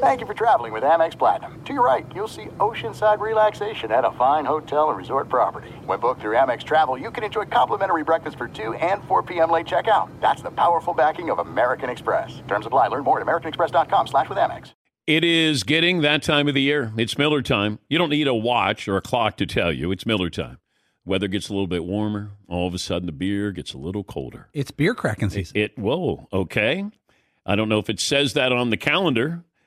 Thank you for traveling with Amex Platinum. To your right, you'll see oceanside relaxation at a fine hotel and resort property. When booked through Amex Travel, you can enjoy complimentary breakfast for 2 and 4 p.m. late checkout. That's the powerful backing of American Express. Terms apply. Learn more at americanexpress.com slash with Amex. It is getting that time of the year. It's Miller time. You don't need a watch or a clock to tell you. It's Miller time. Weather gets a little bit warmer. All of a sudden, the beer gets a little colder. It's beer cracking It, season. it whoa, okay. I don't know if it says that on the calendar.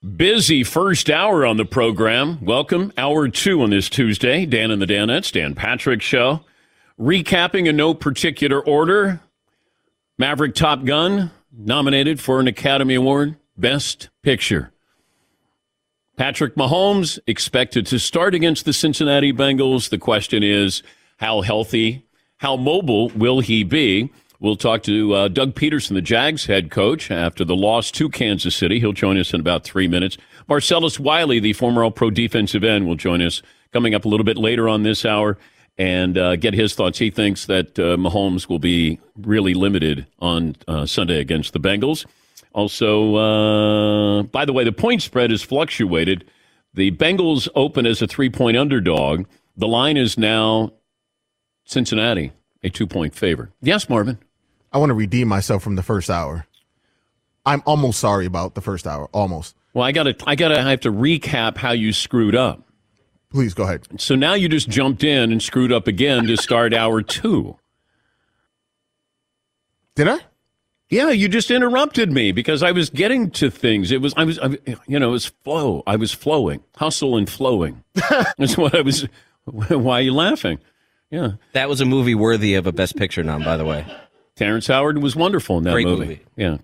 Busy first hour on the program. Welcome, hour two on this Tuesday. Dan and the Danettes, Dan Patrick Show. Recapping in no particular order. Maverick Top Gun nominated for an Academy Award, Best Picture. Patrick Mahomes expected to start against the Cincinnati Bengals. The question is, how healthy, how mobile will he be? We'll talk to uh, Doug Pederson, the Jags head coach, after the loss to Kansas City. He'll join us in about three minutes. Marcellus Wiley, the former All Pro defensive end, will join us coming up a little bit later on this hour and uh, get his thoughts. He thinks that uh, Mahomes will be really limited on uh, Sunday against the Bengals. Also, uh, by the way, the point spread has fluctuated. The Bengals open as a three point underdog. The line is now Cincinnati, a two point favorite. Yes, Marvin. I want to redeem myself from the first hour. I'm almost sorry about the first hour. Almost. Well, I got to, I got to I have to recap how you screwed up. Please go ahead. So now you just jumped in and screwed up again to start hour two. Did I? Yeah, you just interrupted me because I was getting to things. It was I was I, you know it was flow. I was flowing, hustle and flowing. That's what I was. Why are you laughing? Yeah, That was a movie worthy of a Best Picture nom, by the way. Terrence Howard was wonderful in that Great movie. movie. Yeah,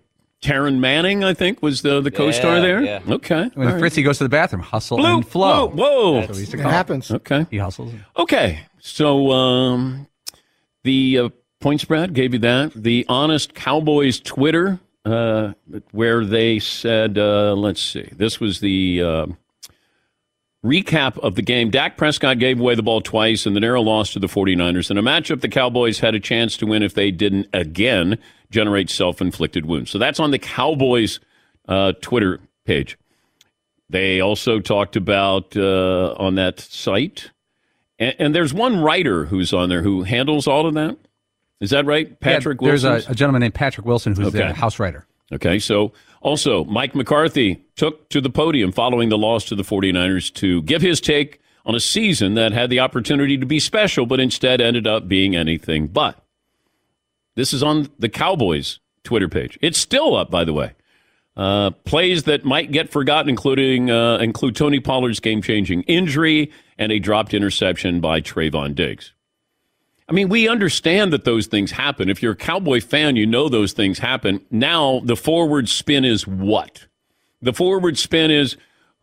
Taryn Manning I think was the the co-star Yeah, there. yeah. Okay, when all right. Fritzy goes to the bathroom, hustle Blue, and flow. Whoa, whoa. That's what we used It happens. Okay, He hustles. okay. So um, the uh, point spread gave you that. The Honest Cowboys Twitter, uh, where they said, uh, let's see, this was the uh, recap of the game. Dak Prescott gave away the ball twice in the narrow loss to the 49ers. In a matchup, the Cowboys had a chance to win if they didn't again generate self inflicted wounds. So that's on the Cowboys uh, Twitter page. They also talked about uh, on that site. And, and there's one writer who's on there who handles all of that. Is that right? Patrick yeah, There's a, a gentleman named Patrick Wilson who's Okay. the house writer. Okay, so also Mike McCarthy took to the podium following the loss to the 49ers to give his take on a season that had the opportunity to be special, but instead ended up being anything but. This is on the Cowboys Twitter page. It's still up, by the way. Uh, plays that might get forgotten, including uh, include Tony Pollard's game-changing injury and a dropped interception by Trevon Diggs. I mean, we understand that those things happen. If you're a Cowboy fan, you know those things happen. Now, the forward spin is what? The forward spin is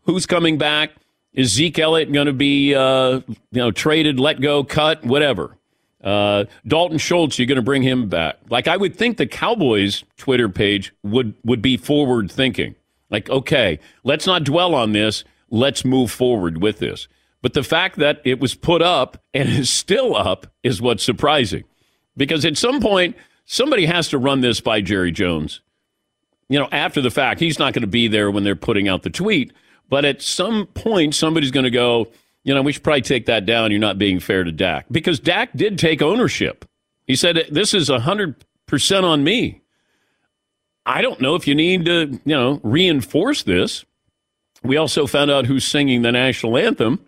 who's coming back? Is Zeke Elliott going to be, uh, you know, traded, let go, cut, whatever? Uh, Dalton Schultz, you're going to bring him back. Like I would think the Cowboys Twitter page would would be forward thinking. Like, okay, let's not dwell on this. Let's move forward with this. But the fact that it was put up and is still up is what's surprising. Because at some point, somebody has to run this by Jerry Jones. You know, after the fact, he's not going to be there when they're putting out the tweet. But at some point, somebody's going to go, you know, we should probably take that down. You're not being fair to Dak. Because Dak did take ownership. He said, this is 100% on me. I don't know if you need to, you know, reinforce this. We also found out who's singing the national anthem.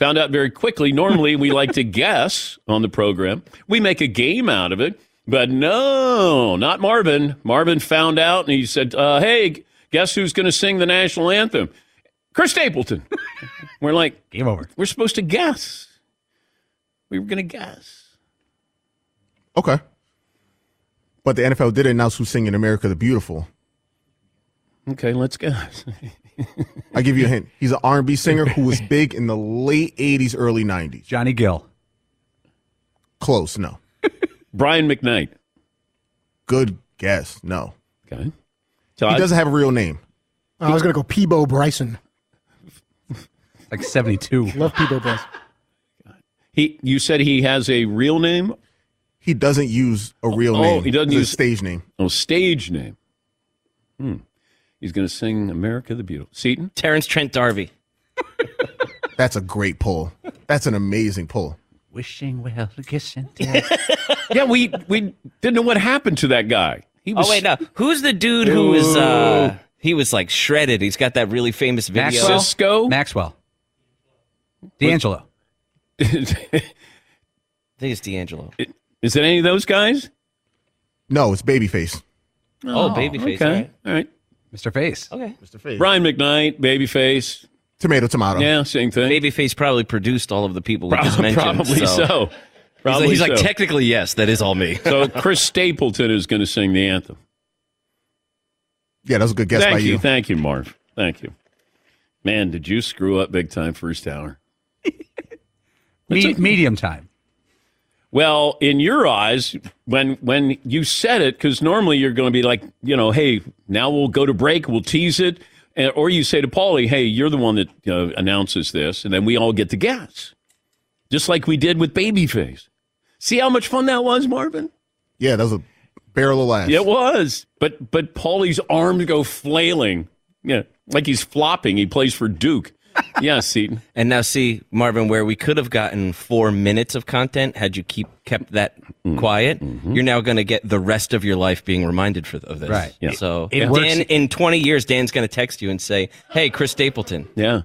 Found out very quickly. Normally, we like to guess on the program. We make a game out of it. But no, not Marvin. Marvin found out and he said, uh, Hey, guess who's going to sing the national anthem? Chris Stapleton. We're like, Game over. we're supposed to guess. We were going to guess. Okay. But the NFL did announce who's singing America the Beautiful. Okay, let's guess. I give you a hint. He's an R&B singer who was big in the late 80s, early 90s. Johnny Gill. Close, no. Brian McKnight. Good guess, no. Okay. He Todd? doesn't have a real name. I was going to go Peabo Bryson. Like 72. Love Peabo Bryson. He, you said he has a real name? He doesn't use a real Oh, name. he doesn't It's a stage name. Oh, stage name. Hmm. He's going to sing America the Beautiful. Seton? Terence Trent D'Arby. That's a great pull. That's an amazing pull. Wishing well, kissing. Yeah, we we didn't know what happened to that guy. He was Oh wait, no. Who's the dude who was? uh He was like shredded. He's got that really famous video. Maxwell. Cisco? Maxwell. D'Angelo. I think it's D'Angelo. Is it any of those guys? No, it's Babyface. Oh, babyface. Okay. Right? All right. Mr. Face. Okay. Mr. Face. Brian McKnight, Babyface. Tomato, tomato. Yeah, same thing. Babyface probably produced all of the people we just mentioned. Probably so. He's like- Probably He's like, so. technically, yes, that is all me. so Chris Stapleton is going to sing the anthem. Yeah, that was a good guess thank by you. you. Thank you, Marv. Thank you. Man, did you screw up big time first hour? Me- medium time. Well, in your eyes, when when you said it, because normally you're going to be like, you know, hey, now we'll go to break, we'll tease it, and, or you say to Paulie, hey, you're the one that uh, announces this, and then we all get to guess, just like we did with Babyface. See how much fun that was, Marvin? Yeah, that was a barrel of laughs. It was, but but Paulie's arms go flailing, yeah, like he's flopping. He plays for Duke. Yeah, Seton. And now, see, Marvin, where we could have gotten four minutes of content had you keep kept that Mm. quiet, Mm-hmm. you're now going to get the rest of your life being reminded for, of this. Right. Yeah. So, It Dan, in 20 years, Dan's going to text you and say, "Hey, Chris Stapleton." Yeah.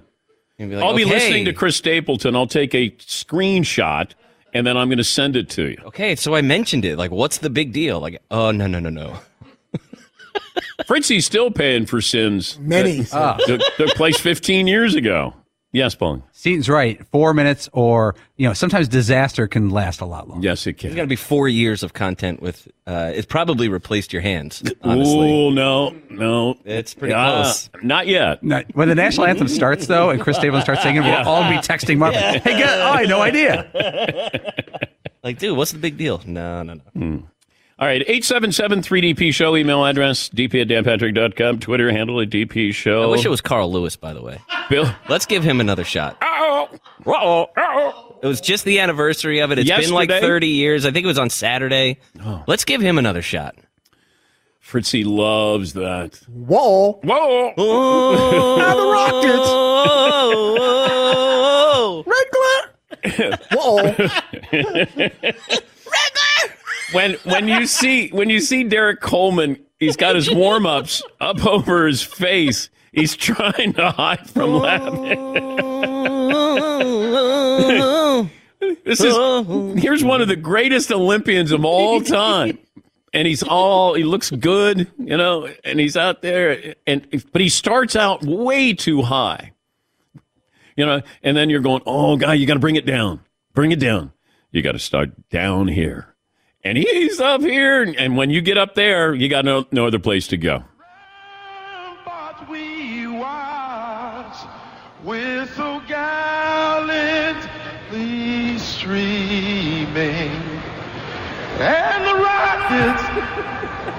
Be like, I'll be listening to Chris Stapleton. I'll take a screenshot and then I'm going to send it to you. Okay, so I mentioned it. Like, what's the big deal? Like, oh no, no, no, no. Fritzy's still paying for sins Many. that took, took place 15 years ago. Yes, Paul. Seton's right. Four minutes or, you know, sometimes disaster can last a lot longer. Yes, it can. It's got to be four years of content with. Uh, it's probably replaced your hands. Honestly, Oh no, no, It's pretty Ah, close. Not yet. No, when the national anthem starts, though, and Chris Stapleton starts singing, we'll all be texting Marvin. Hey, get, oh, I had no idea. like, dude, what's the big deal? No, no, no. All right, 877-3DP Show, email address, dp at danpatrick.com, Twitter handle at DP Show. I wish it was Carl Lewis. By the way, Bill. let's give him another shot. Uh-oh. Uh-oh. Uh-oh. It was just the anniversary of it. It's been like 30 years. I think it was on Saturday. Oh. Let's give him another shot. Fritzy loves that. Whoa. Whoa. Oh, the Rockets. Red glare. Whoa. when when you see when you see Derrick Coleman, he's got his warm ups up over his face. He's trying to hide from laughing. This is here's one of the greatest Olympians of all time. And he's all he looks good, you know, and he's out there and but he starts out way too high. You know, and then you're going, "Oh, guy, you got to bring it down. Bring it down. You got to start down here." And he's up here, and when you get up there, you got no, no other place to go. But we was with so gallantly streaming, and the rockets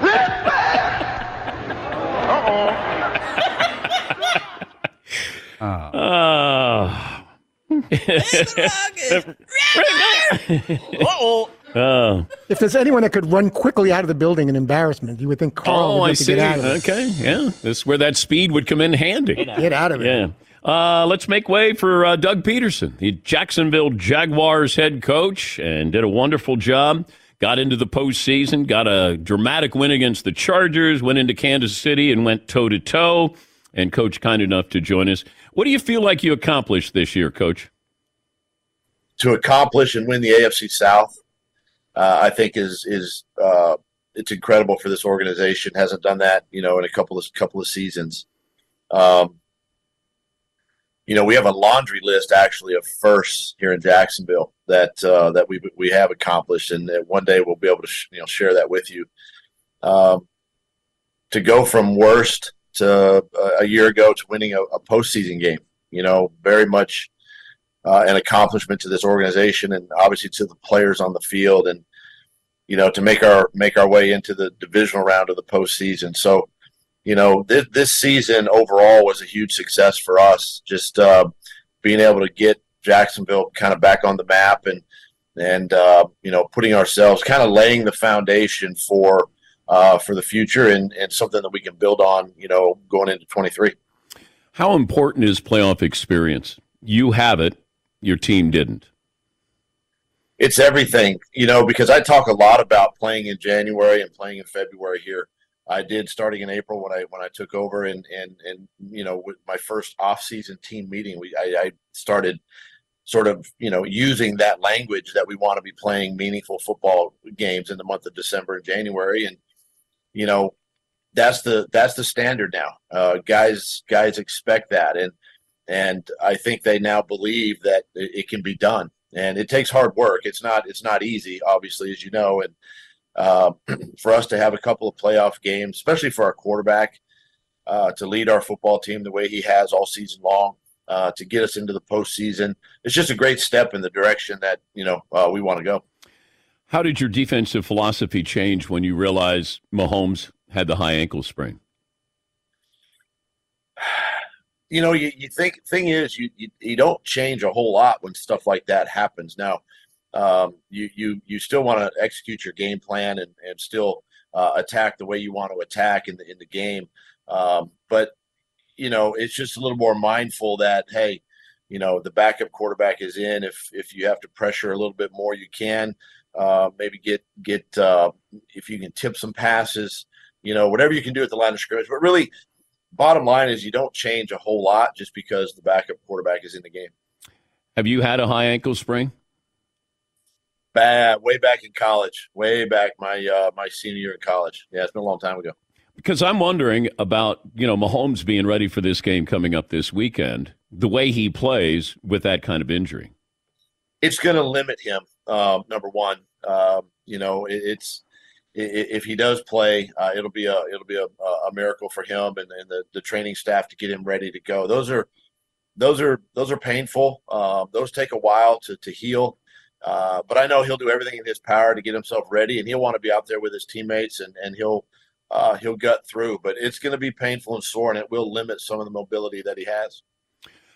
red flag. Uh oh. If there's anyone that could run quickly out of the building in embarrassment, you would think Carl Oh, would I have to see. get out of it. Okay, yeah. This is where that speed would come in handy. Get out of it. Yeah. Uh, let's make way for uh, Doug Pederson, the Jacksonville Jaguars head coach, and did a wonderful job. Got into the postseason, got a dramatic win against the Chargers, went into Kansas City and went toe to toe, and Coach kind enough to join us. What do you feel like you accomplished this year, Coach? To accomplish and win the AFC South, uh, I think is is uh, it's incredible for this organization. Hasn't done that, you know, in a couple of couple of seasons. Um, you know, we have a laundry list actually of firsts here in Jacksonville that uh, that we we have accomplished, and one day we'll be able to sh- you know share that with you. Um, to go from worst to uh, a year ago to winning a, a postseason game, you know, very much uh, an accomplishment to this organization and obviously to the players on the field, and you know, to make our make our way into the divisional round of the postseason. So you know, this, this season overall was a huge success for us. Just uh, being able to get Jacksonville kind of back on the map and and uh, you know putting ourselves kind of laying the foundation for uh, for the future and, and something that we can build on. You know, going into twenty three. How important is playoff experience? You have it. Your team didn't. It's everything, you know, because I talk a lot about playing in January and playing in February here. I did starting in April when I when I took over and and and you know with my first off season team meeting we I, I started sort of you know using that language that we want to be playing meaningful football games in the month of December and January. And you know that's the that's the standard now. Uh, guys guys expect that. And and I think they now believe that it, it can be done and it takes hard work it's not it's not easy obviously as you know and uh, for us to have a couple of playoff games, especially for our quarterback, uh, to lead our football team the way he has all season long, uh, to get us into the postseason. It's just a great step in the direction that you know uh, we want to go. How did your defensive philosophy change when you realized Mahomes had the high ankle sprain? You know, you, you think thing is you, you you don't change a whole lot when stuff like that happens. Now, um, you you you still want to execute your game plan and and still uh, attack the way you want to attack in the in the game. Um, but you know, it's just a little more mindful that hey, you know, the backup quarterback is in. If if you have to pressure a little bit more, you can. Uh, maybe get get uh, if you can tip some passes. You know, whatever you can do at the line of scrimmage. But really, bottom line is you don't change a whole lot just because the backup quarterback is in the game. Have you had a high ankle sprain? bad way back in college, way back my uh, my senior year in college. Yeah, it's been a long time ago. Because I'm wondering about you know Mahomes being ready for this game coming up this weekend. The way he plays with that kind of injury, it's going to limit him. Um, number one, um, you know, it, it's if he does play, uh, it'll be a it'll be a, a miracle for him and, and the, the training staff to get him ready to go. Those are those are those are painful. Um, those take a while to to heal. Uh, but I know he'll do everything in his power to get himself ready, and he'll want to be out there with his teammates, and and he'll uh, he'll gut through. But it's going to be painful and sore, and it will limit some of the mobility that he has.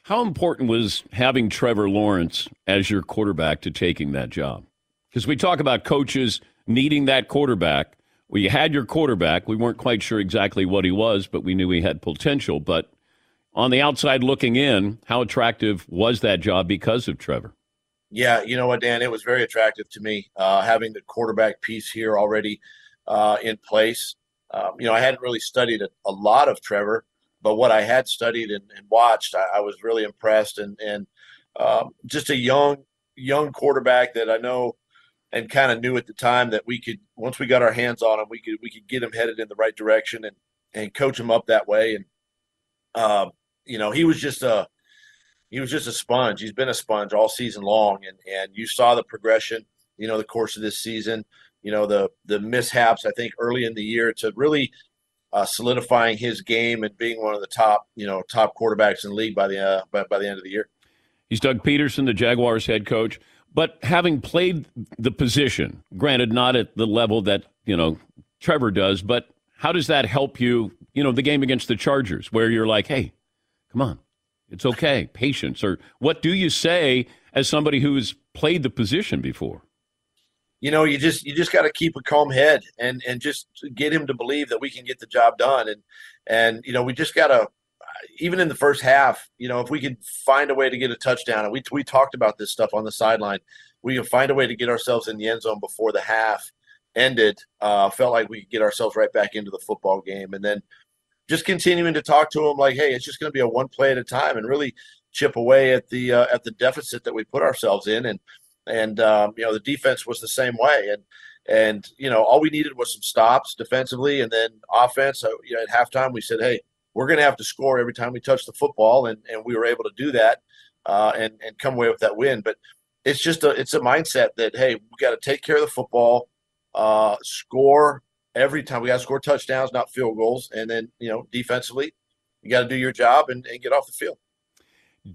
How important was having Trevor Lawrence as your quarterback to taking that job? Because we talk about coaches needing that quarterback. We had your quarterback. We weren't quite sure exactly what he was, but we knew he had potential. But on the outside looking in, how attractive was that job because of Trevor? Yeah, you know what, Dan, it was very attractive to me uh, having the quarterback piece here already uh, in place. Um, you know, I hadn't really studied a, a, lot of Trevor, but what I had studied and, and watched, I, I, was really impressed. And and um, just a young young quarterback that I know and kind of knew at the time that we could once we got our hands on him, we could we could get him headed in the right direction and and coach him up that way. And um, you know, he was just a he was just a sponge. He's been a sponge all season long, and and you saw the progression. You know, the course of this season. You know, the the mishaps. I think early in the year to really uh, solidifying his game and being one of the top you know top quarterbacks in the league by the uh, by, by the end of the year. He's Doug Pederson, the Jaguars head coach. But having played the position, granted not at the level that you know Trevor does, but how does that help you? You know, the game against the Chargers, where you're like, hey, come on, it's okay. Patience. Or what do you say as somebody who's played the position before? You know, you just you just got to keep a calm head and and just get him to believe that we can get the job done. And and you know, we just got to even in the first half, you know, if we could find a way to get a touchdown, and we we talked about this stuff on the sideline, we can find a way to get ourselves in the end zone before the half ended. Uh, felt like we could get ourselves right back into the football game, and then just continuing to talk to them like, hey, it's just going to be a one play at a time, and really chip away at the uh, at the deficit that we put ourselves in, and and um, you know the defense was the same way, and and you know all we needed was some stops defensively, and then offense. You know at halftime we said, hey, we're going to have to score every time we touch the football, and and we were able to do that, uh, and and come away with that win. But it's just a it's a mindset that hey, we got to take care of the football, uh, score every time. We got to score touchdowns, not field goals, and then you know defensively, you got to do your job and, and get off the field.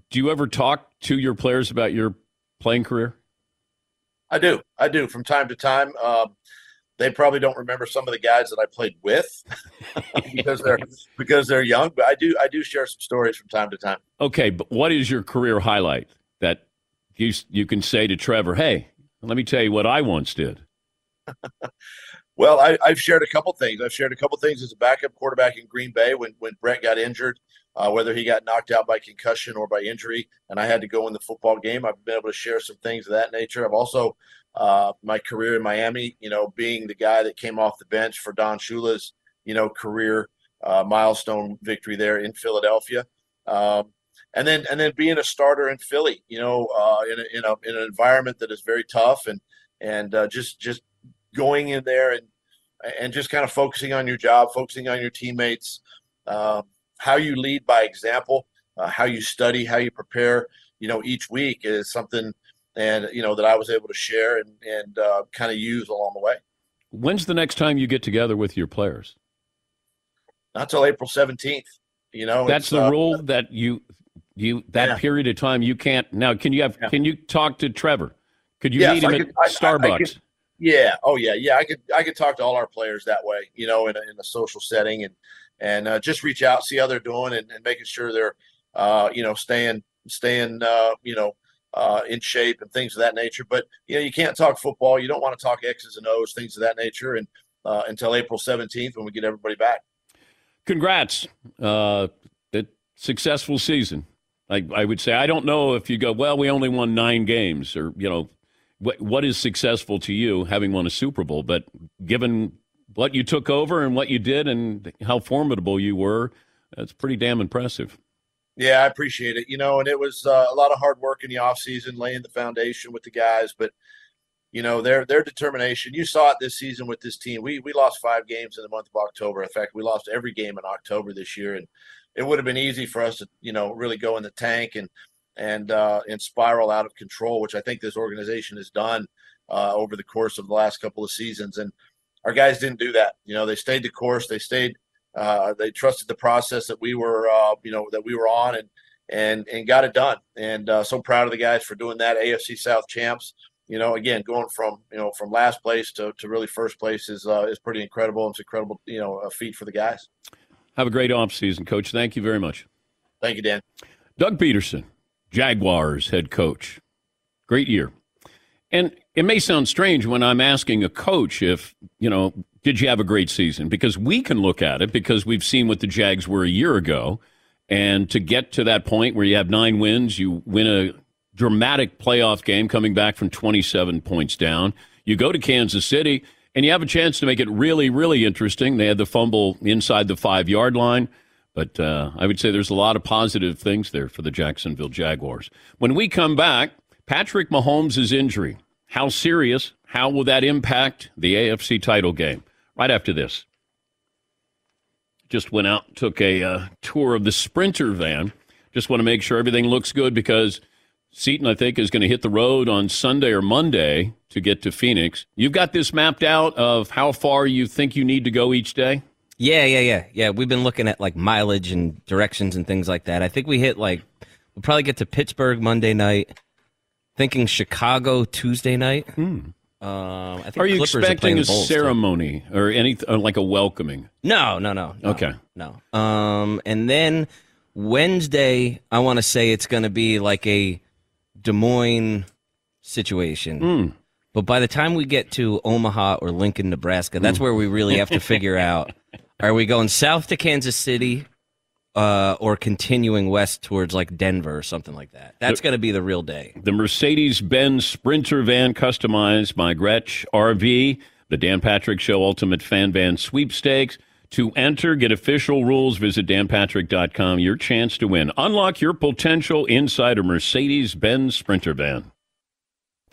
Do you ever talk to your players about your playing career? I do. I do from time to time. Um, they probably don't remember some of the guys that I played with because they're because they're young. But I do. I do share some stories from time to time. Okay, but what is your career highlight that you you can say to Trevor? Hey, let me tell you what I once did. well, I, have shared a couple things. I've shared a couple things as a backup quarterback in Green Bay when when Brett got injured uh, whether he got knocked out by concussion or by injury, and I had to go in the football game. I've been able to share some things of that nature. I've also uh, my career in Miami, you know, being the guy that came off the bench for Don Shula's, you know, career uh, milestone victory there in Philadelphia. Um, and then and then being a starter in Philly, you know, uh, in a, in, a, in an environment that is very tough and and uh, just just going in there and and just kind of focusing on your job, focusing on your teammates, um, how you lead by example, uh, how you study, how you prepare, you know, each week is something, and you know that I was able to share and and uh, kind of use along the way. When's the next time you get together with your players? Not till April seventeenth. You know, that's the uh, rule that you you that yeah. period of time you can't now. Can you have? Yeah. Can you talk to Trevor? Could you yes, meet him could, at I, Starbucks? I, I could, yeah. Oh yeah. Yeah. I could. I could talk to all our players that way. You know, in a, in a social setting and and uh, just reach out, see how they're doing, and, and making sure they're, uh, you know, staying, staying, uh, you know, uh, in shape and things of that nature. But you know, you can't talk football. You don't want to talk X's and O's, things of that nature, and uh, until April seventeenth when we get everybody back. Congrats, uh, successful season. I, I would say I don't know if you go well. We only won nine games, or you know, what what is successful to you having won a Super Bowl? But given what you took over and what you did and how formidable you were, that's pretty damn impressive. Yeah, I appreciate it. You know, and it was uh, a lot of hard work in the offseason, laying the foundation with the guys, but you know, their their determination. You saw it this season with this team. We we lost five games in the month of October. In fact, we lost every game in October this year, and it would have been easy for us to, you know, really go in the tank and and uh, and spiral out of control, which I think this organization has done uh, over the course of the last couple of seasons. And our guys didn't do that. You know, they stayed the course. They stayed. Uh, they trusted the process that we were, uh, you know, that we were on, and and and got it done. And uh, so proud of the guys for doing that. AFC South champs. You know, again, going from you know from last place to, to really first place is uh, is pretty incredible. It's incredible, you know, a feat for the guys. Have a great off season, Coach. Thank you very much. Thank you, Dan. Doug Pederson, Jaguars head coach. Great year. And it may sound strange when I'm asking a coach if, you know, did you have a great season? Because we can look at it because we've seen what the Jags were a year ago. And to get to that point where you have nine wins, you win a dramatic playoff game coming back from 27 points down. You go to Kansas City and you have a chance to make it really, really interesting. They had the fumble inside the five yard line. But uh, I would say there's a lot of positive things there for the Jacksonville Jaguars. When we come back, Patrick Mahomes' injury. How serious? How will that impact the AFC title game? Right after this. Just went out, took a uh, tour of the Sprinter van. Just want to make sure everything looks good because Seton, I think, is going to hit the road on Sunday or Monday to get to Phoenix. You've got this mapped out of how far you think you need to go each day? Yeah, yeah, yeah. Yeah, we've been looking at like mileage and directions and things like that. I think we hit like, we'll probably get to Pittsburgh Monday night thinking Chicago Tuesday night. Hmm. Um, I think are you Clippers expecting are a ceremony or any or like a welcoming? No, no, no. no okay, no. Um, and then Wednesday, I want to say it's going to be like a Des Moines situation. Mm. But by the time we get to Omaha or Lincoln, Nebraska, that's mm. where we really have to figure out: Are we going south to Kansas City? Uh, or continuing west towards like Denver or something like that. That's going to be the real day. The Mercedes Benz Sprinter van customized by Grech RV, the Dan Patrick Show Ultimate Fan Van Sweepstakes. To enter, get official rules, visit danpatrick.com. Your chance to win. Unlock your potential inside a Mercedes Benz Sprinter van.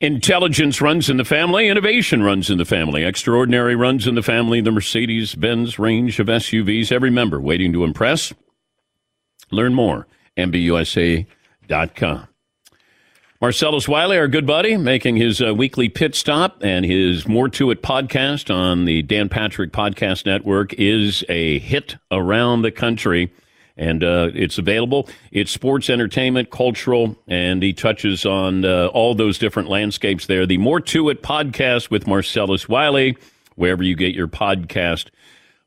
Intelligence runs in the family, innovation runs in the family, extraordinary runs in the family. The Mercedes Benz range of SUVs. Every member waiting to impress. Learn more. MBUSA.com. Marcellus Wiley, our good buddy, making his uh, weekly pit stop and his More to It podcast on the Dan Patrick Podcast Network is a hit around the country. And uh, it's available. It's sports, entertainment, cultural, and he touches on uh, all those different landscapes there. The More to It podcast with Marcellus Wiley, wherever you get your podcast.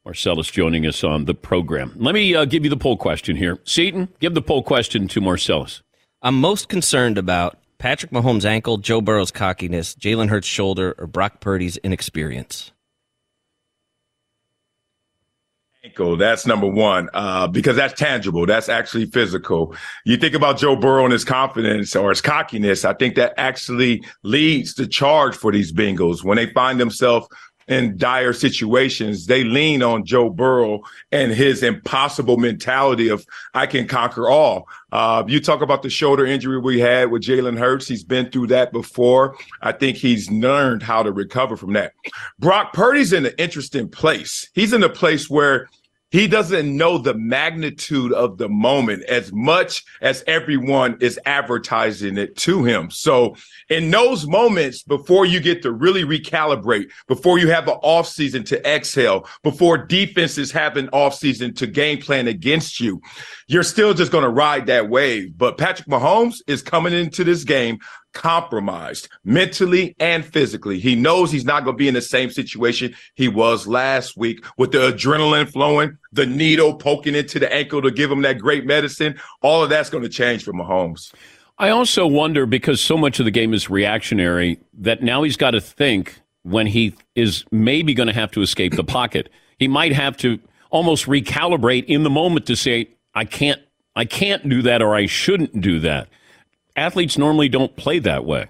Marcellus joining us on the program. Let me uh, give you the poll question here. Seton, give the poll question to Marcellus. I'm most concerned about Patrick Mahomes' ankle, Joe Burrow's cockiness, Jalen Hurts' shoulder, or Brock Purdy's inexperience. Ankle. That's number one, uh, because that's tangible. That's actually physical. You think about Joe Burrow and his confidence or his cockiness. I think that actually leads the charge for these Bengals when they find themselves in dire situations. They lean on Joe Burrow and his impossible mentality of I can conquer all. Uh, you talk about the shoulder injury we had with Jalen Hurts. He's been through that before. I think he's learned how to recover from that. Brock Purdy's in an interesting place. He's in a place where he doesn't know the magnitude of the moment as much as everyone is advertising it to him. So in those moments, before you get to really recalibrate, before you have an offseason to exhale, before defenses have an offseason to game plan against you, you're still just going to ride that wave. But Patrick Mahomes is coming into this game compromised mentally and physically. He knows he's not going to be in the same situation he was last week with the adrenaline flowing, the needle poking into the ankle to give him that great medicine. All of that's going to change for Mahomes. I also wonder because so much of the game is reactionary that now he's got to think when he is maybe going to have to escape the pocket. He might have to almost recalibrate in the moment to say, I can't I can't do that or I shouldn't do that. Athletes normally don't play that way.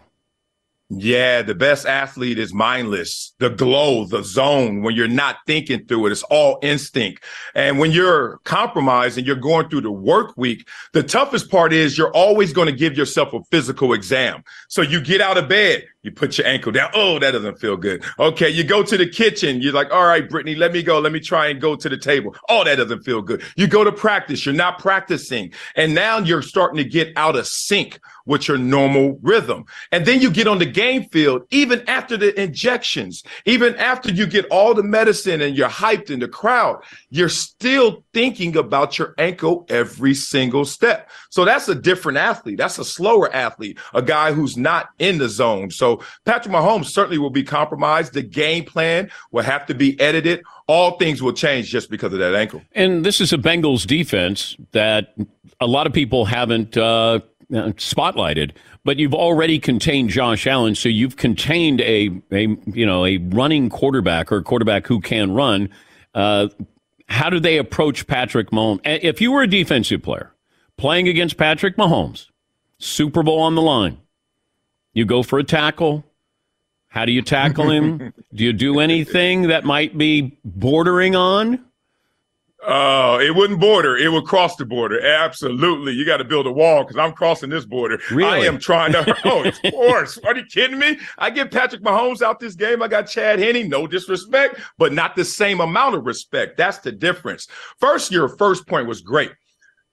Yeah, the best athlete is mindless. The glow, the zone, when you're not thinking through it, it's all instinct. And when you're compromised and you're going through the work week, the toughest part is you're always going to give yourself a physical exam. So you get out of bed, you put your ankle down. Oh, that doesn't feel good. Okay. You go to the kitchen. You're like, all right, Brittany, let me go. Let me try and go to the table. Oh, that doesn't feel good. You go to practice. You're not practicing. And now you're starting to get out of sync with your normal rhythm. And then you get on the game field, even after the injections, even after you get all the medicine and you're hyped in the crowd, you're still thinking about your ankle every single step. So that's a different athlete. That's a slower athlete, a guy who's not in the zone. So Patrick Mahomes certainly will be compromised. The game plan will have to be edited. All things will change just because of that ankle. And this is a Bengals defense that a lot of people haven't uh, spotlighted, but you've already contained Josh Allen, so you've contained a, a you know a running quarterback or a quarterback who can run. Uh, how do they approach Patrick Mahomes? If you were a defensive player playing against Patrick Mahomes, Super Bowl on the line, you go for a tackle. How do you tackle him? do you do anything that might be bordering on? Oh, it wouldn't border. It would cross the border. Absolutely. You got to build a wall because I'm crossing this border. Really? I am trying to. Oh, of course. Are you kidding me? I get Patrick Mahomes out this game. I got Chad Henne. No disrespect, but not the same amount of respect. That's the difference. First, your first point was great.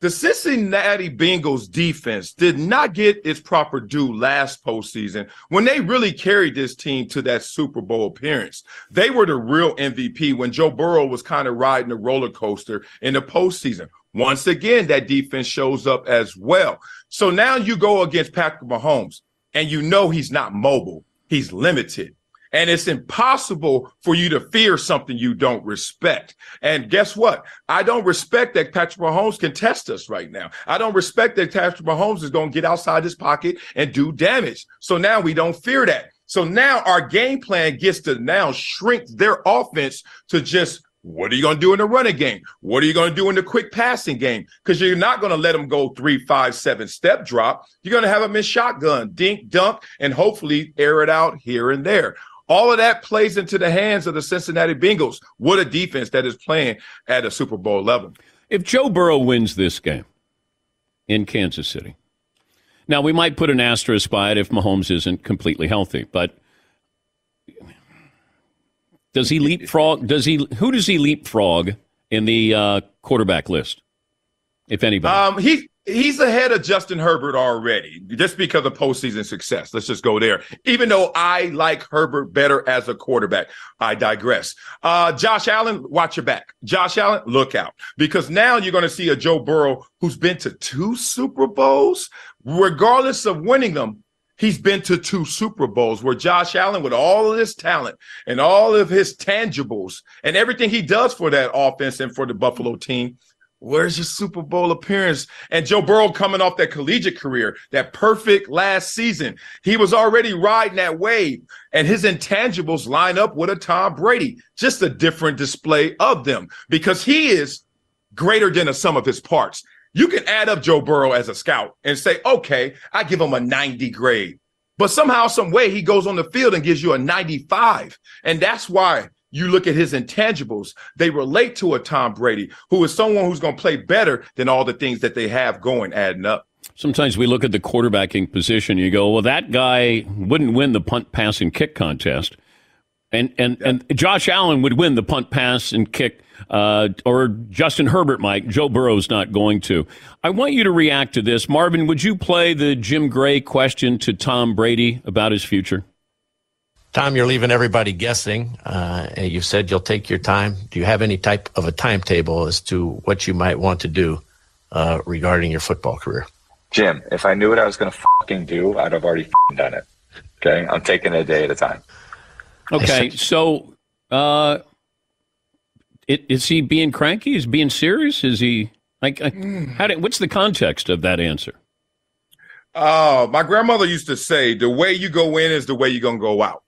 The Cincinnati Bengals defense did not get its proper due last postseason when they really carried this team to that Super Bowl appearance. They were the real MVP when Joe Burrow was kind of riding a roller coaster in the postseason. Once again, that defense shows up as well. So now you go against Patrick Mahomes and you know he's not mobile. He's limited. And it's impossible for you to fear something you don't respect. And guess what? I don't respect that Patrick Mahomes can test us right now. I don't respect that Patrick Mahomes is going to get outside his pocket and do damage. So now we don't fear that. So now our game plan gets to now shrink their offense to just what are you going to do in the running game? What are you going to do in the quick passing game? Because you're not going to let them go three, five, seven step drop. You're going to have them in shotgun, dink, dunk, and hopefully air it out here and there. All of that plays into the hands of the Cincinnati Bengals. What a defense that is playing at a Super Bowl level. If Joe Burrow wins this game in Kansas City, now we might put an asterisk by it if Mahomes isn't completely healthy, but does he leapfrog? Does he? Who does he leapfrog in the uh, quarterback list, if anybody? Um, he he's ahead of Justin Herbert already, just because of postseason success. Let's just go there. Even though I like Herbert better as a quarterback, I digress. Uh, Josh Allen, watch your back. Josh Allen, look out because now you're going to see a Joe Burrow who's been to two Super Bowls, regardless of winning them. He's been to two Super Bowls where Josh Allen, with all of his talent and all of his tangibles and everything he does for that offense and for the Buffalo team, Where's your Super Bowl appearance? And Joe Burrow coming off that collegiate career, that perfect last season. He was already riding that wave, and his intangibles line up with a Tom Brady. Just a different display of them because he is greater than the sum of his parts. You can add up Joe Burrow as a scout and say, okay, I give him a 90 grade. But somehow, some way, he goes on the field and gives you a 95. And that's why you look at his intangibles, they relate to a Tom Brady, who is someone who's going to play better than all the things that they have going adding up. Sometimes we look at the quarterbacking position, you go, well, that guy wouldn't win the punt, pass, and kick contest. And, and, yeah. and Josh Allen would win the punt, pass, and kick, uh, or Justin Herbert might. Joe Burrow's not going to. I want you to react to this. Marvin, would you play the Jim Gray question to Tom Brady about his future? Tom, you're leaving everybody guessing. Uh, you said you'll take your time. Do you have any type of a timetable as to what you might want to do uh, regarding your football career? Jim, if I knew what I was going to fucking do, I'd have already fucking done it. Okay, I'm taking it a day at a time. Okay, so uh, it, is he being cranky? Is he being serious? Is he like? How did, what's the context of that answer? Oh, my grandmother used to say, the way you go in is the way you're going to go out.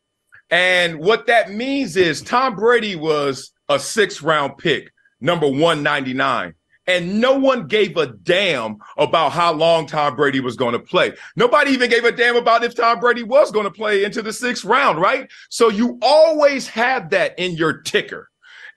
And what that means is Tom Brady was a six round pick, number 199. And no one gave a damn about how long Tom Brady was going to play. Nobody even gave a damn about if Tom Brady was going to play into the sixth round, right? So you always have that in your ticker.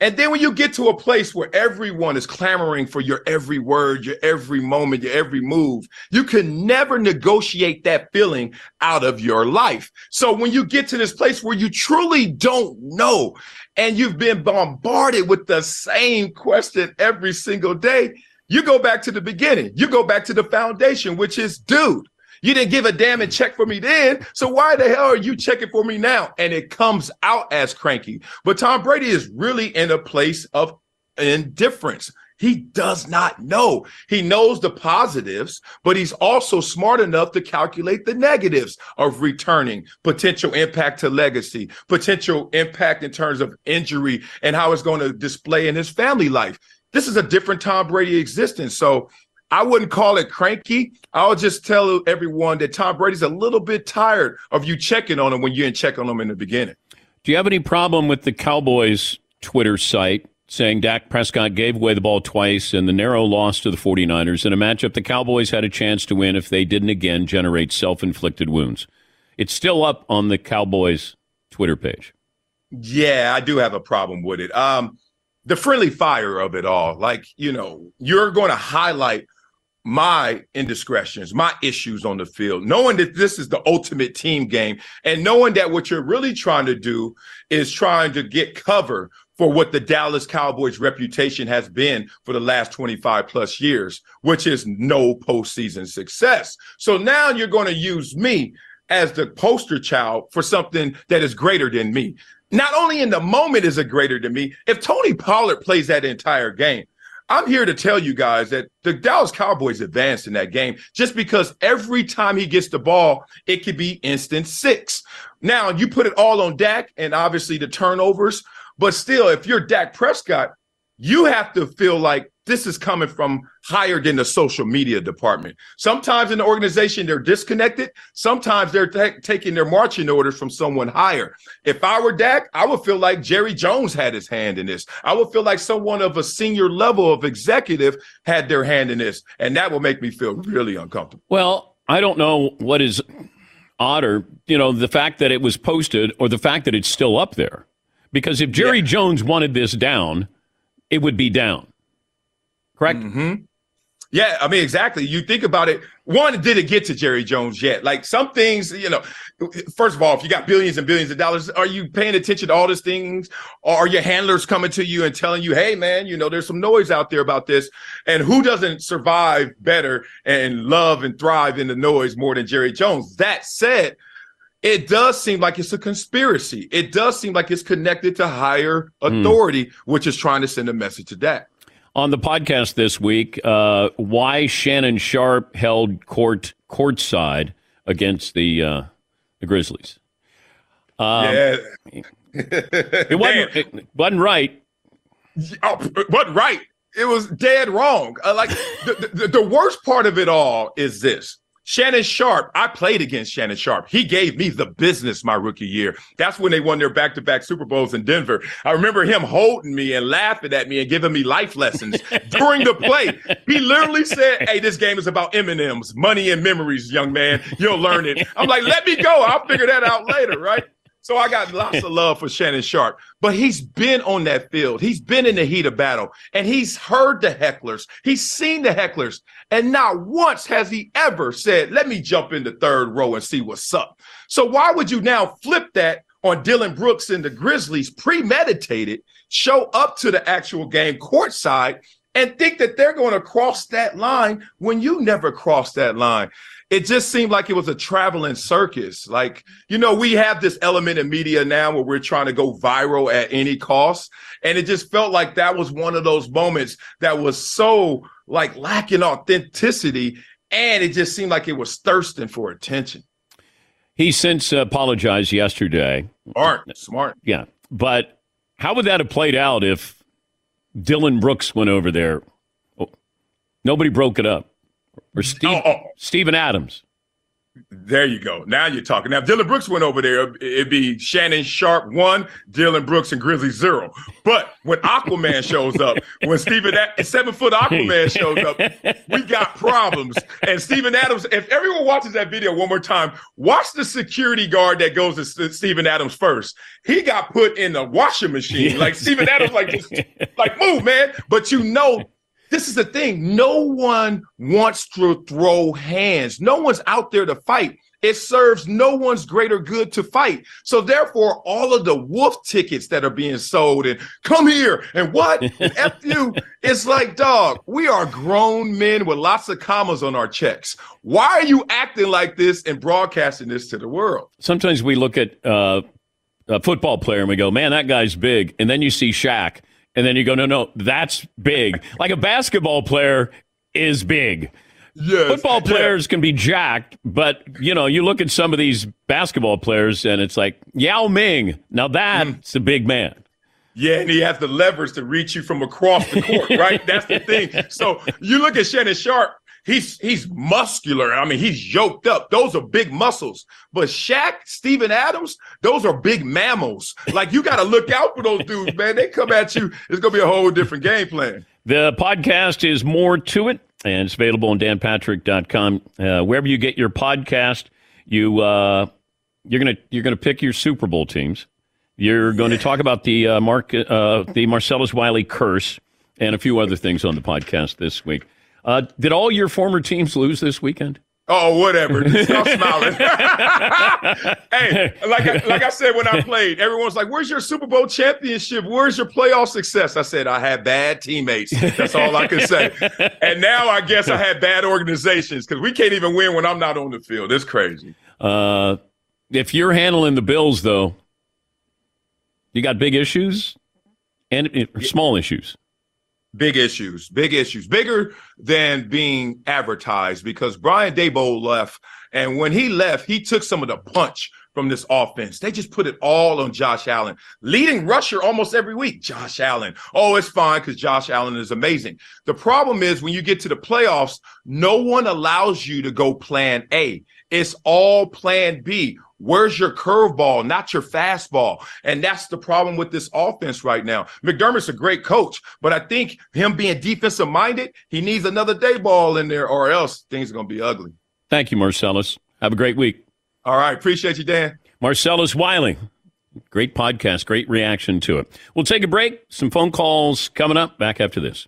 And then when you get to a place where everyone is clamoring for your every word, your every moment, your every move, you can never negotiate that feeling out of your life. So when you get to this place where you truly don't know and you've been bombarded with the same question every single day, you go back to the beginning. You go back to the foundation, which is, dude, you didn't give a damn and check for me then. So why the hell are you checking for me now? And it comes out as cranky. But Tom Brady is really in a place of indifference. He does not know. He knows the positives, but he's also smart enough to calculate the negatives of returning, potential impact to legacy, potential impact in terms of injury and how it's going to display in his family life. This is a different Tom Brady existence. So I wouldn't call it cranky. I'll just tell everyone that Tom Brady's a little bit tired of you checking on him when you didn't check on him in the beginning. Do you have any problem with the Cowboys Twitter site saying Dak Prescott gave away the ball twice in the narrow loss to the 49ers in a matchup the Cowboys had a chance to win if they didn't again generate self inflicted wounds? It's still up on the Cowboys Twitter page. Yeah, I do have a problem with it. Um, the friendly fire of it all, like you know, you're going to highlight my indiscretions, my issues on the field, knowing that this is the ultimate team game, and knowing that what you're really trying to do is trying to get cover for what the Dallas Cowboys reputation has been for the last 25 plus years, which is no postseason success. So now you're going to use me as the poster child for something that is greater than me. Not only in the moment is it greater than me, if Tony Pollard plays that entire game, I'm here to tell you guys that the Dallas Cowboys advanced in that game just because every time he gets the ball, it could be instant six. Now, you put it all on Dak and obviously the turnovers, but still, if you're Dak Prescott, you have to feel like this is coming from higher than the social media department. Sometimes in the organization, they're disconnected. Sometimes they're ta- taking their marching orders from someone higher. If I were Dak, I would feel like Jerry Jones had his hand in this. I would feel like someone of a senior level of executive had their hand in this. And that would make me feel really uncomfortable. Well, I don't know what is odder, you know, the fact that it was posted or the fact that it's still up there. Because if Jerry Jones wanted this down, it would be down. Correct? Mm-hmm. Yeah, I mean, exactly. You think about it. One, did it get to Jerry Jones yet? Like some things, you know, first of all, if you got billions and billions of dollars, are you paying attention to all these things? Or are your handlers coming to you and telling you, hey, man, you know, there's some noise out there about this? And who doesn't survive better and love and thrive in the noise more than Jerry Jones? That said, it does seem like it's a conspiracy. It does seem like it's connected to higher authority, which is trying to send a message to that. On the podcast this week, uh, why Shannon Sharpe held court courtside against the uh, the Grizzlies. Um, yeah. it wasn't it wasn't right. Oh, but right. It was dead wrong. Uh, like the, the, the worst part of it all is this. Shannon Sharpe, I played against Shannon Sharpe. He gave me the business my rookie year. That's when they won their back to back Super Bowls in Denver. I remember him holding me and laughing at me and giving me life lessons during the play. He literally said, Hey, this game is about M&M's, money and memories, young man. You'll learn it. I'm like, Let me go. I'll figure that out later, right? So I got lots of love for Shannon Sharpe, but he's been on that field. He's been in the heat of battle and he's heard the hecklers. He's seen the hecklers. And not once has he ever said, let me jump in the third row and see what's up. So why would you now flip that on Dillon Brooks and the Grizzlies premeditated, show up to the actual game courtside and think that they're going to cross that line when you never crossed that line. It just seemed like it was a traveling circus. Like, you know, we have this element in media now where we're trying to go viral at any cost. And it just felt like that was one of those moments that was so like lacking authenticity. And it just seemed like it was thirsting for attention. He since apologized yesterday. Smart, smart. Yeah. But how would that have played out if Dillon Brooks went over there? Oh, nobody broke it up. Or oh, Steve, Oh, oh. Steven Adams. There you go. Now you're talking. Now, Dillon Brooks went over there, it'd be Shannon Sharpe one, Dillon Brooks and Grizzly zero. But when Aquaman shows up, when Steven, A- seven foot Aquaman shows up, we got problems. And Steven Adams, if everyone watches that video one more time, watch the security guard that goes to S- Steven Adams first. He got put in the washing machine. Like Steven Adams, like just like move, man. But you know, this is the thing. No one wants to throw hands. No one's out there to fight. It serves no one's greater good to fight. So therefore, all of the wolf tickets that are being sold and come here and what and F you, it's like, dog, we are grown men with lots of commas on our checks. Why are you acting like this and broadcasting this to the world? Sometimes we look at uh, a football player and we go, man, that guy's big. And then you see Shaq. And then you go, no, no, that's big. like a basketball player is big. Yes, Football players can be jacked, but you know, you look at some of these basketball players and it's like Yao Ming. Now that's mm. a big man. Yeah, and he has the levers to reach you from across the court, right? That's the thing. So you look at Shannon Sharpe, he's he's muscular. I mean, he's yoked up. Those are big muscles. But Shaq, Steven Adams, those are big mammals. Like you got to look out for those dudes, man. They come at you, it's gonna be a whole different game plan. The podcast is more to it, and it's available on danpatrick.com. Uh, wherever you get your podcast, you uh, you're gonna you're gonna pick your Super Bowl teams. You're going to talk about the uh, Mark uh, the Marcellus Wiley curse and a few other things on the podcast this week. Uh, did all your former teams lose this weekend? Oh, whatever. Stop smiling. hey, like I, like I said when I played, everyone's like, "Where's your Super Bowl championship? Where's your playoff success?" I said, "I had bad teammates. That's all I can say." and now I guess I had bad organizations because we can't even win when I'm not on the field. It's crazy. Uh, if you're handling the Bills, though, you got big issues and uh, small issues. Big issues, big issues, bigger than being advertised because Brian Daboll left. And when he left, he took some of the punch from this offense. They just put it all on Josh Allen, leading rusher almost every week. Josh Allen. Oh, it's fine because Josh Allen is amazing. The problem is when you get to the playoffs, no one allows you to go plan A. It's all plan B. Where's your curveball, not your fastball? And that's the problem with this offense right now. McDermott's a great coach, but I think him being defensive minded, he needs another Daboll in there, or else things are going to be ugly. Thank you, Marcellus. Have a great week. All right. Appreciate you, Dan. Marcellus Wiley. Great podcast, great reaction to it. We'll take a break. Some phone calls coming up back after this.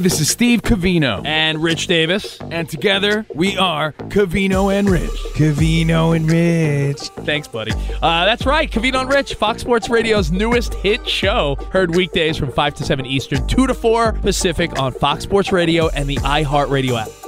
This is Steve Covino and Rich Davis, and together we are Covino and Rich. Covino and Rich. Thanks, buddy. Uh, that's right, Covino and Rich, Fox Sports Radio's newest hit show. Heard weekdays from 5 to 7 Eastern, 2 to 4 Pacific on Fox Sports Radio and the iHeartRadio app.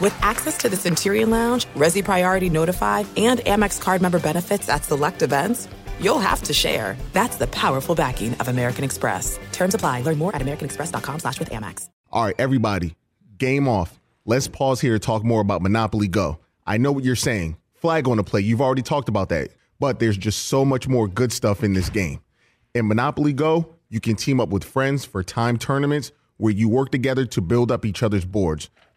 With access to the Centurion Lounge, Resy Priority Notified, and Amex card member benefits at select events, you'll have to share. That's the powerful backing of American Express. Terms apply. Learn more at americanexpress.com slash with Amex. All right, everybody, game off. Let's pause here to talk more about Monopoly Go. I know what you're saying. Flag on the play. You've already talked about that. But there's just so much more good stuff in this game. In Monopoly Go, you can team up with friends for time tournaments where you work together to build up each other's boards.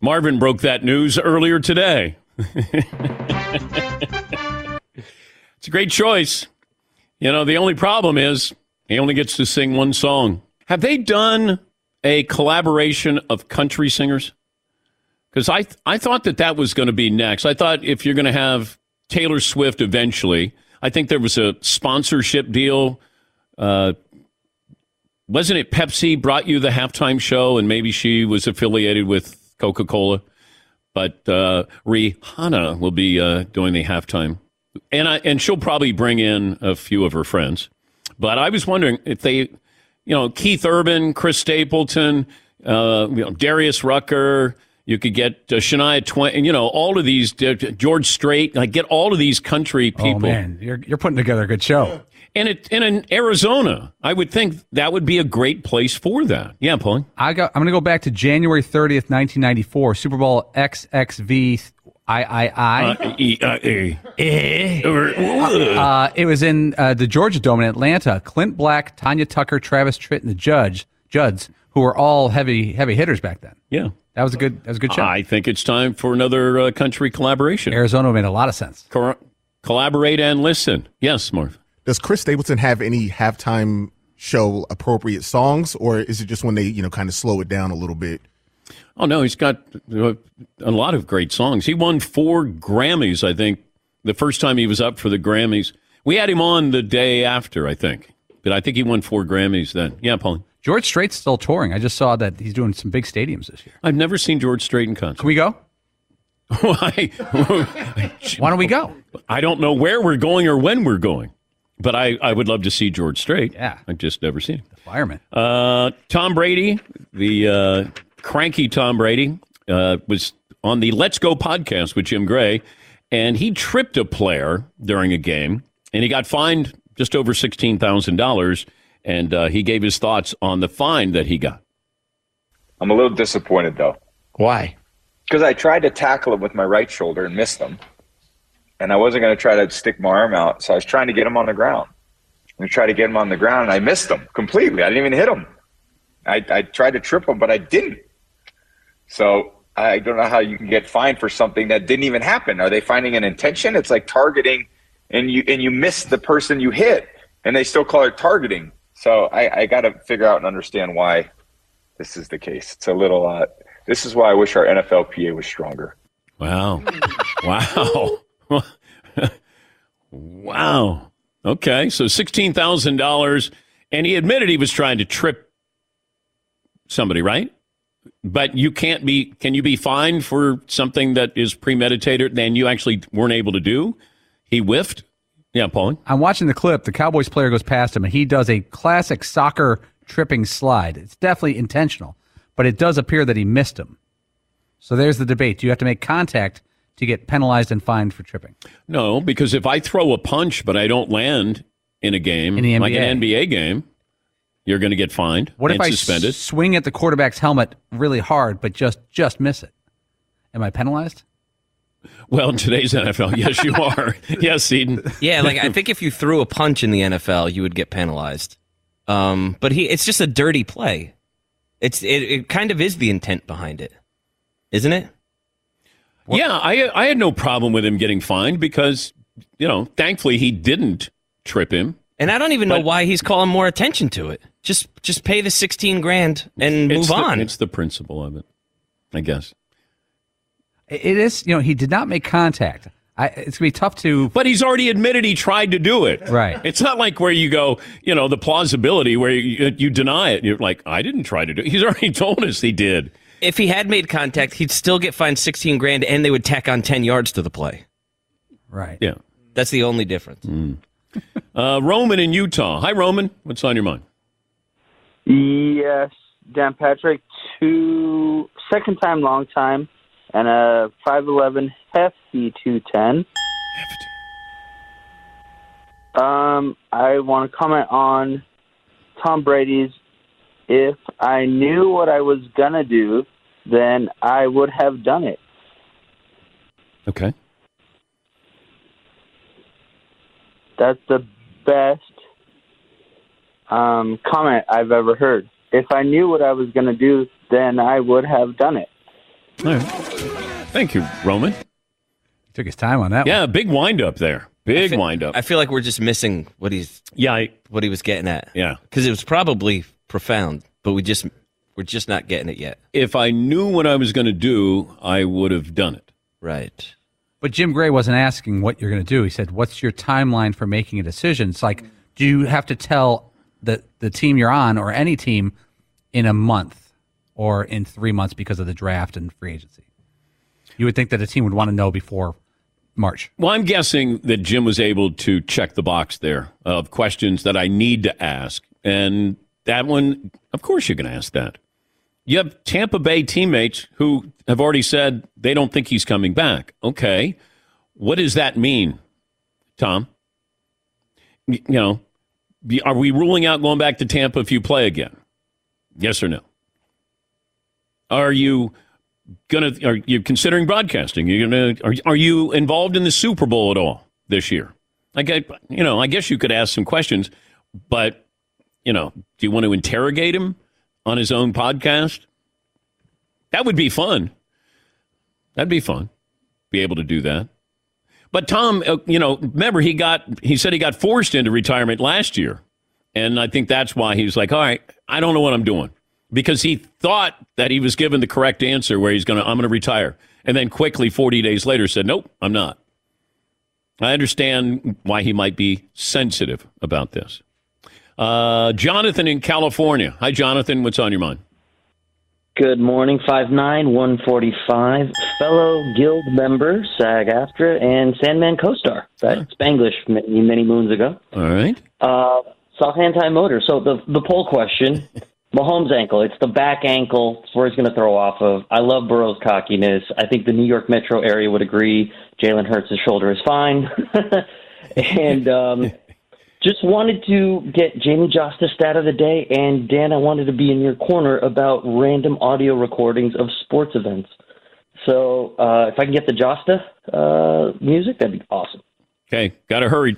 Marvin broke that news earlier today. it's a great choice. You know, the only problem is he only gets to sing one song. Have they done a collaboration of country singers? Because I, I thought that that was going to be next. I thought if you're going to have Taylor Swift eventually, I think there was a sponsorship deal. Uh, wasn't it Pepsi brought you the halftime show and maybe she was affiliated with Coca Cola? But uh, Rihanna will be uh, doing the halftime. And, I, and she'll probably bring in a few of her friends. But I was wondering if they, you know, Keith Urban, Chris Stapleton, uh, you know, Darius Rucker, you could get uh, Shania Twain, you know, all of these, uh, George Strait, like get all of these country people. Oh man, you're you're putting together a good show. And it and in Arizona, I would think that would be a great place for that. Yeah, Paul. I got. I'm going to go back to January 30th, 1994, Super Bowl XXV. I I I. Uh, e, uh, e. Eh. Uh, it was in uh, the Georgia Dome in Atlanta. Clint Black, Tanya Tucker, Travis Tritt, and the Judge Judds, who were all heavy heavy hitters back then. Yeah, that was a good that was a good show. I think it's time for another uh, country collaboration. Arizona made a lot of sense. Cor- collaborate and listen. Yes, Marv. Does Chris Stapleton have any halftime show appropriate songs, or is it just when they, you know, kind of slow it down a little bit? Oh no, he's got uh, a lot of great songs. He won four Grammys, I think, the first time he was up for the Grammys. We had him on the day after, I think, but I think he won four Grammys then. Yeah, Paul. George Strait's still touring. I just saw that he's doing some big stadiums this year. I've never seen George Strait in concert. Can we go? Why? Why don't we go? I don't know where we're going or when we're going, but I, I would love to see George Strait. Yeah. I've just never seen him. The fireman. Uh, Tom Brady, the uh, cranky Tom Brady, uh, was on the Let's Go podcast with Jim Gray, and he tripped a player during a game, and he got fined just over $16,000, and uh, he gave his thoughts on the fine that he got. I'm a little disappointed though. Why? Because I tried to tackle him with my right shoulder and missed him. And I wasn't going to try to stick my arm out. So I was trying to get him on the ground. And tried to get him on the ground and I missed him completely. I didn't even hit him. I, I tried to trip him, but I didn't. So I don't know how you can get fined for something that didn't even happen. Are they finding an intention? It's like targeting and you and you miss the person you hit and they still call it targeting. So I, I got to figure out and understand why this is the case. It's a little. Uh, this is why I wish our NFLPA was stronger. Wow. wow. wow. Okay. So $16,000. And he admitted he was trying to trip somebody, right? But you can't be, can you be fined for something that is premeditated and you actually weren't able to do? He whiffed. Yeah, Paulie. I'm watching the clip. The Cowboys player goes past him, and he does a classic soccer tripping slide. It's definitely intentional, but it does appear that he missed him. So there's the debate. Do you have to make contact to get penalized and fined for tripping? No, because if I throw a punch but I don't land in a game, In the like NBA. an NBA game, you're going to get fined What and if I suspended. s- swing at the quarterback's helmet really hard, but just just miss it? Am I penalized? Well, in today's NFL, yes, you are. yes, Eden. Yeah, like I think if you threw a punch in the NFL, you would get penalized. Um, but he, it's just a dirty play. It's it, it kind of is the intent behind it, isn't it? Yeah, I I had no problem with him getting fined because you know, thankfully he didn't trip him. And I don't even know why he's calling more attention to it. Just just pay the sixteen grand and It's move the- on. It's the principle of it, I guess. It it is. You know, he did not make contact. I, it's gonna be tough to. But he's already admitted he tried to do it. Right. It's not like where you go, you know, the plausibility where you, you deny it. You're like, I didn't try to do it. He's already told us he did. If he had made contact, he'd still get fined sixteen grand, and they would tack on ten yards to the play. Right. Yeah. That's the only difference. Uh, Roman in Utah. Hi, Roman. What's on your mind? Yes, Dan Patrick, two second time, long time, and a five eleven hefty two ten. Um, I want to comment on Tom Brady's. If I knew what I was gonna do, then I would have done it. Okay. That's the best um, comment I've ever heard. If I knew what I was going to do, then I would have done it. All right. Thank you, Roman. Took his time on that. Yeah, big wind up there. Big wind up. I feel like we're just missing what he's yeah I, what he was getting at. Yeah, because it was probably profound, but we just we're just not getting it yet. If I knew what I was going to do, I would have done it. Right. But Jim Gray wasn't asking what you're going to do. He said, "What's your timeline for making a decision?" It's like, do you have to tell the the team you're on or any team in a month or in three months because of the draft and free agency? You would think that a team would want to know before March. Well, I'm guessing that Jim was able to check the box there of questions that I need to ask. And that one, of course, you're going to ask that. You have Tampa Bay teammates who have already said they don't think he's coming back. Okay. What does that mean, Tom? You know, are we ruling out going back to Tampa if you play again? Yes or no? Are you gonna? Are you considering broadcasting? You gonna? Are, are you involved in the Super Bowl at all this year? I get, you know, I guess you could ask some questions, but you know, do you want to interrogate him on his own podcast? That would be fun. That'd be fun. Be able to do that. But Tom, uh, you know, remember he got he said he got forced into retirement last year. And I think that's why he's like, "All right, I don't know what I'm doing." Because he thought that he was given the correct answer where he's going to I'm going to retire. And then quickly 40 days later said, "Nope, I'm not." I understand why he might be sensitive about this. Uh, Jonathan in California. Hi, Jonathan. What's on your mind? Good morning, 5'9", fellow guild member, SAG-AFTRA, and Sandman co-star, right? Spanglish many, many moons ago. All right. Uh, soft anti-motor. So the the poll question, Mahomes' ankle, it's the back ankle. It's where he's going to throw off of. I love Burrow's cockiness. I think the New York metro area would agree. Jalen Hurts' shoulder is fine. and um, just wanted to get Jamie Josta stat of the day. And Dan, I wanted to be in your corner about random audio recordings of sports events. So uh, if I can get the Josta uh, music, that'd be awesome. Okay, got to hurry.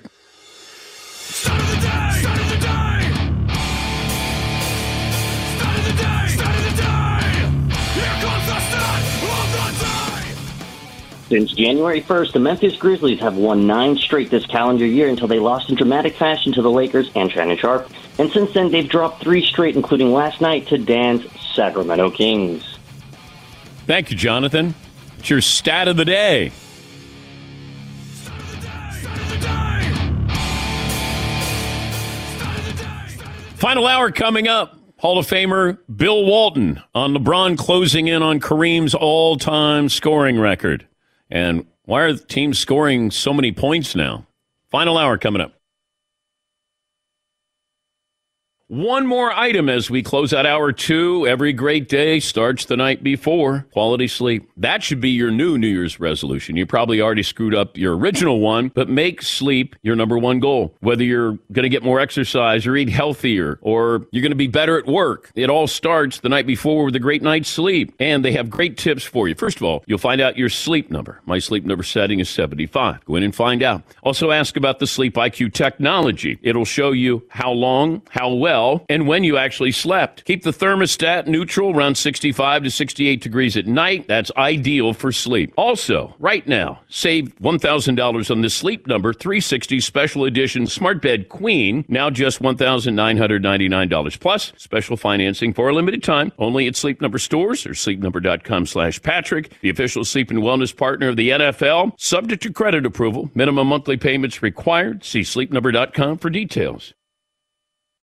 Since January 1st, the Memphis Grizzlies have won nine straight this calendar year until they lost in dramatic fashion to the Lakers and Shannon Sharpe. And since then, they've dropped three straight, including last night to Dan's Sacramento Kings. Thank you, Jonathan. It's your stat of the day. Final hour coming up. Hall of Famer Bill Walton on LeBron closing in on Kareem's all time scoring record. And why are teams scoring so many points now? Final hour coming up. One more item as we close out hour two. Every great day starts the night before. Quality sleep. That should be your new New Year's resolution. You probably already screwed up your original one, but make sleep your number one goal. Whether you're going to get more exercise or eat healthier or you're going to be better at work, it all starts the night before with a great night's sleep. And they have great tips for you. First of all, you'll find out your sleep number. My sleep number setting is 75. Go in and find out. Also ask about the Sleep IQ technology. It'll show you how long, how well, and when you actually slept. Keep the thermostat neutral around 65 to 68 degrees at night. That's ideal for sleep. Also, right now, save $1,000 on the Sleep Number 360 Special Edition Smart Bed Queen, now just $1,999. Plus, special financing for a limited time only at Sleep Number stores or sleepnumber.com slash Patrick, the official sleep and wellness partner of the NFL. Subject to credit approval, minimum monthly payments required. See sleepnumber.com for details.